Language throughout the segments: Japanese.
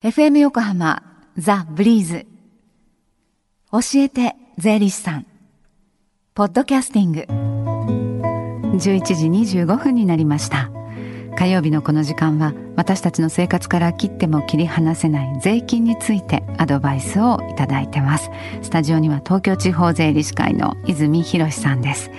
FM 横浜ザ・ブリーズ。教えて税理士さん。ポッドキャスティング。11時25分になりました。火曜日のこの時間は私たちの生活から切っても切り離せない税金についてアドバイスをいただいてます。スタジオには東京地方税理士会の泉博さんです。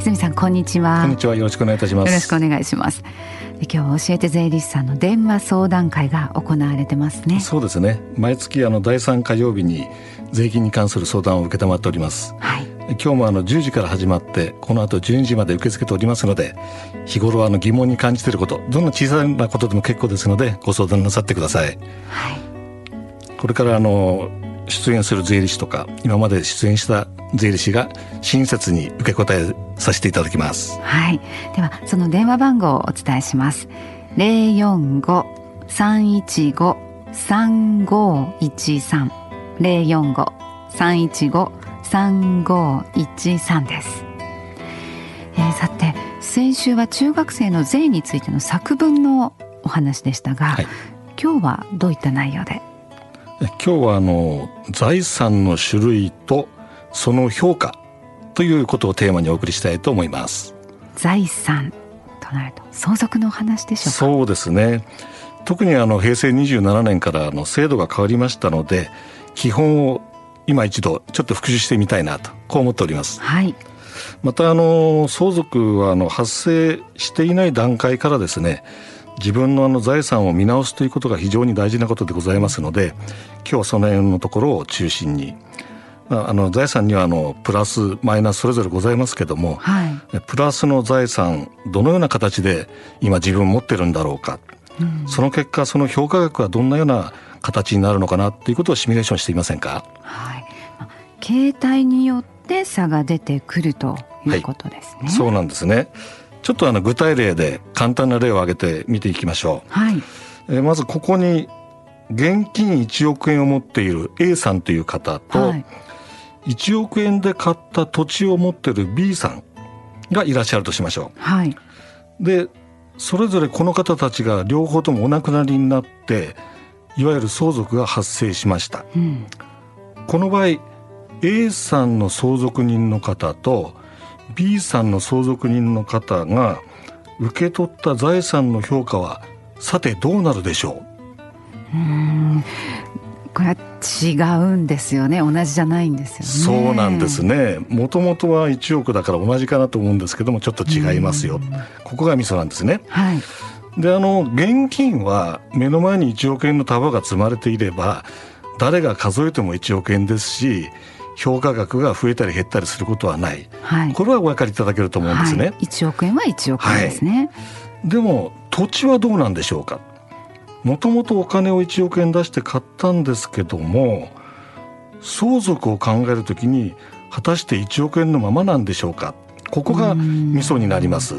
泉さんこんにちは。こんにちは。よろしくお願いいたします。よろしくお願いします今日は教えて税理士さんの電話相談会が行われてますね。そうですね。毎月あの第3火曜日に税金に関する相談を受けっております、はい、今日もあの10時から始まってこの後12時まで受け付けておりますので日頃あの疑問に感じていることどんな小さなことでも結構ですのでご相談なさってください、はい、これからあの出演する税理士とか今まで出演した税理士が親切に受け答えさせていただきます。はい。ではその電話番号をお伝えします。零四五三一五三五一三。零四五三一五三五一三です、えー、さて先週は中学生の税についての作文のお話でしたが、はい、今日はどういった内容で今日はあの財産の種類とその評価ということをテーマにお送りしたいと思います。財産となると相続の話でしょうか？そうですね。特にあの平成27年からの制度が変わりましたので基本を今一度ちょっと復習してみたいなとこう思っております、はい、またあの相続はあの発生していない段階からですね自分のあの財産を見直すということが非常に大事なことでございますので今日はその辺のところを中心にあの財産にはあのプラスマイナスそれぞれございますけども、はい、プラスの財産どのような形で今自分持ってるんだろうか、うん、その結果その評価額はどんなような形になるのかなっていうことをシミュレーションしていませんか、はい、形態によって差が出てくるということですね、はい、そうなんですねちょっとあの具体例で簡単な例を挙げて見ていきましょう、はい、えまずここに現金1億円を持っている A さんという方と、はい、1億円で買った土地を持っている B さんがいらっしゃるとしましょう。はい、でそれぞれこの方たちが両方ともお亡くなりになっていわゆる相続が発生しました。うん、この場合 A さんの相続人の方と B さんの相続人の方が受け取った財産の評価はさてどうなるでしょう？うん。これは違うんですよね。同じじゃないんですよね。そうなんですね。もともとは1億だから同じかなと思うんですけどもちょっと違いますよ。ここがミソなんですね。はい。であの現金は目の前に1億円の束が積まれていれば誰が数えても1億円ですし評価額が増えたり減ったりすることはない、はい、これはお分かりいただけると思うんですね、はい、1億円は1億円ですね、はい、でも土地はどうなんでしょうか。もともとお金を1億円出して買ったんですけども相続を考えるときに果たして1億円のままなんでしょうか。ここがミソになります。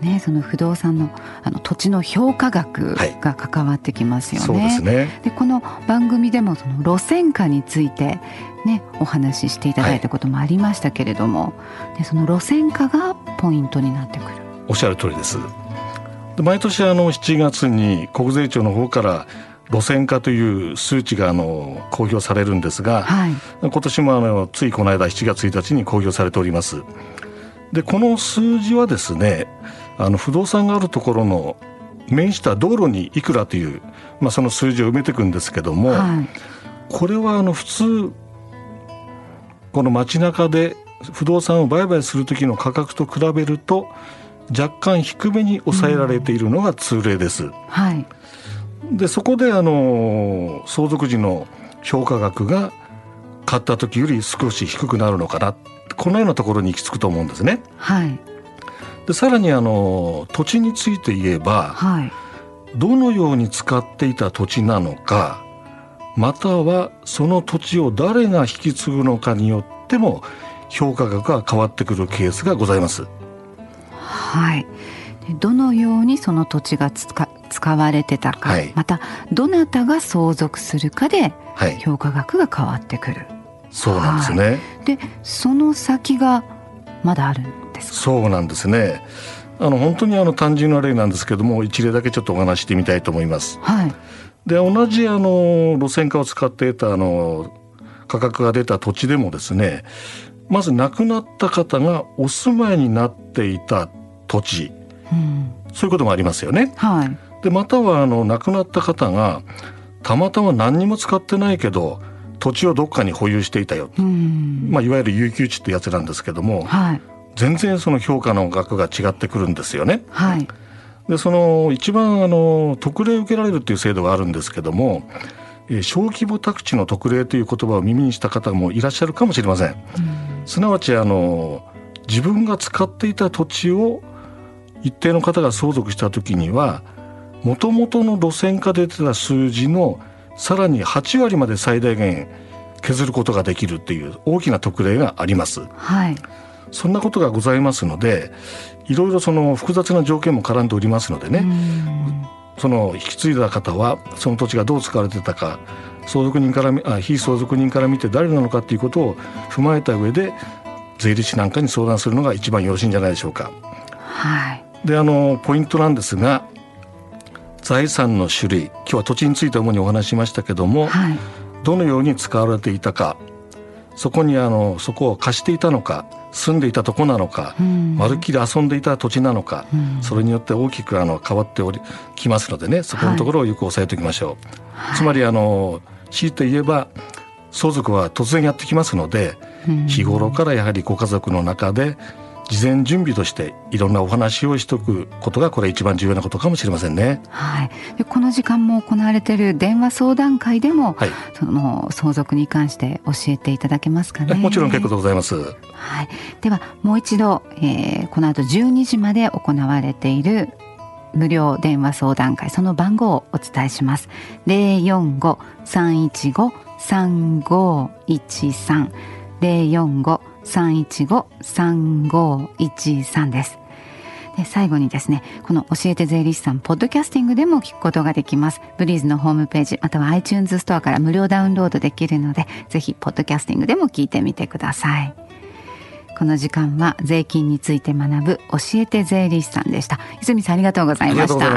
ね、その不動産のあの土地の評価額が関わってきますよね。はい、ですねでこの番組でもその路線価について、ね、お話ししていただいたこともありましたけれども、はい、でその路線価がポイントになってくる。おっしゃる通りです。で毎年あの7月に国税庁の方から路線価という数値があの公表されるんですが、はい、今年もあのついこの間7月1日に公表されております。でこの数字はですねあの不動産があるところの面した道路にいくらという、まあ、その数字を埋めていくんですけども、はい、これはあの普通この街中で不動産を売買する時の価格と比べると若干低めに抑えられているのが通例です。うん、はい、でそこであの相続時の評価額が買った時より少し低くなるのかなこのようなところに行き着くと思うんですね。はい、でさらにあの土地について言えば、はい、どのように使っていた土地なのかまたはその土地を誰が引き継ぐのかによっても評価額が変わってくるケースがございます。はい。どのようにその土地が使使われてたか、はい、またどなたが相続するかで評価額が変わってくる、はい、そうなんですね、はい、でその先がまだある。んですそうなんですね。あの本当にあの単純な例なんですけども一例だけちょっとお話してみたいと思います、はい、で同じあの路線化を使っていたあの価格が出た土地でもですねまず亡くなった方がお住まいになっていた土地、うん、そういうこともありますよね。はい、でまたはあの亡くなった方がたまたま何にも使ってないけど土地をどっかに保有していたよ、うん、まあ、いわゆる有給地ってやつなんですけども、はい、全然その評価の額が違ってくるんですよね。はい、でその一番あの特例を受けられるっていう制度があるんですけども、えー、小規模宅地の特例という言葉を耳にした方もいらっしゃるかもしれません。うん、すなわちあの自分が使っていた土地を一定の方が相続した時にはもともとの路線化で出た数字のさらに8割まで最大限削ることができるっていう大きな特例があります。はい。そんなことがございますので、いろいろその複雑な条件も絡んでおりますのでね、その引き継いだ方はその土地がどう使われてたか、相続人からあ非相続人から見て誰なのかっていうことを踏まえた上で税理士なんかに相談するのが一番よろしいんじゃないでしょうか。はい。であのポイントなんですが財産の種類今日は土地について主にお話ししましたけども、はい、どのように使われていたかそこにあのそこを貸していたのか住んでいたとこなのか、うん、まるっきり遊んでいた土地なのか、うん、それによって大きくあの変わっておりきますのでねそこのところをよく押さえておきましょう。はい、つまりあの強いて言えば相続は突然やってきますので、うん、日頃からやはりご家族の中で事前準備としていろんなお話をしとくことがこれ一番重要なことかもしれませんね。はい。でこの時間も行われている電話相談会でも、はい、その相続に関して教えていただけますかね。もちろん結構でございます。はい。ではもう一度、えー、この後12時まで行われている無料電話相談会その番号をお伝えします。零四五三一五三五一三零四五315-3513です。で最後にですね、この教えて税理士さん、ポッドキャスティングでも聞くことができます。ブリーズのホームページ、または iTunes ストアから無料ダウンロードできるので、ぜひ、ポッドキャスティングでも聞いてみてください。この時間は税金について学ぶ教えて税理士さんでした。泉さんありがとうございました。あり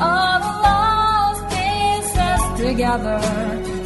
all the lost pieces together.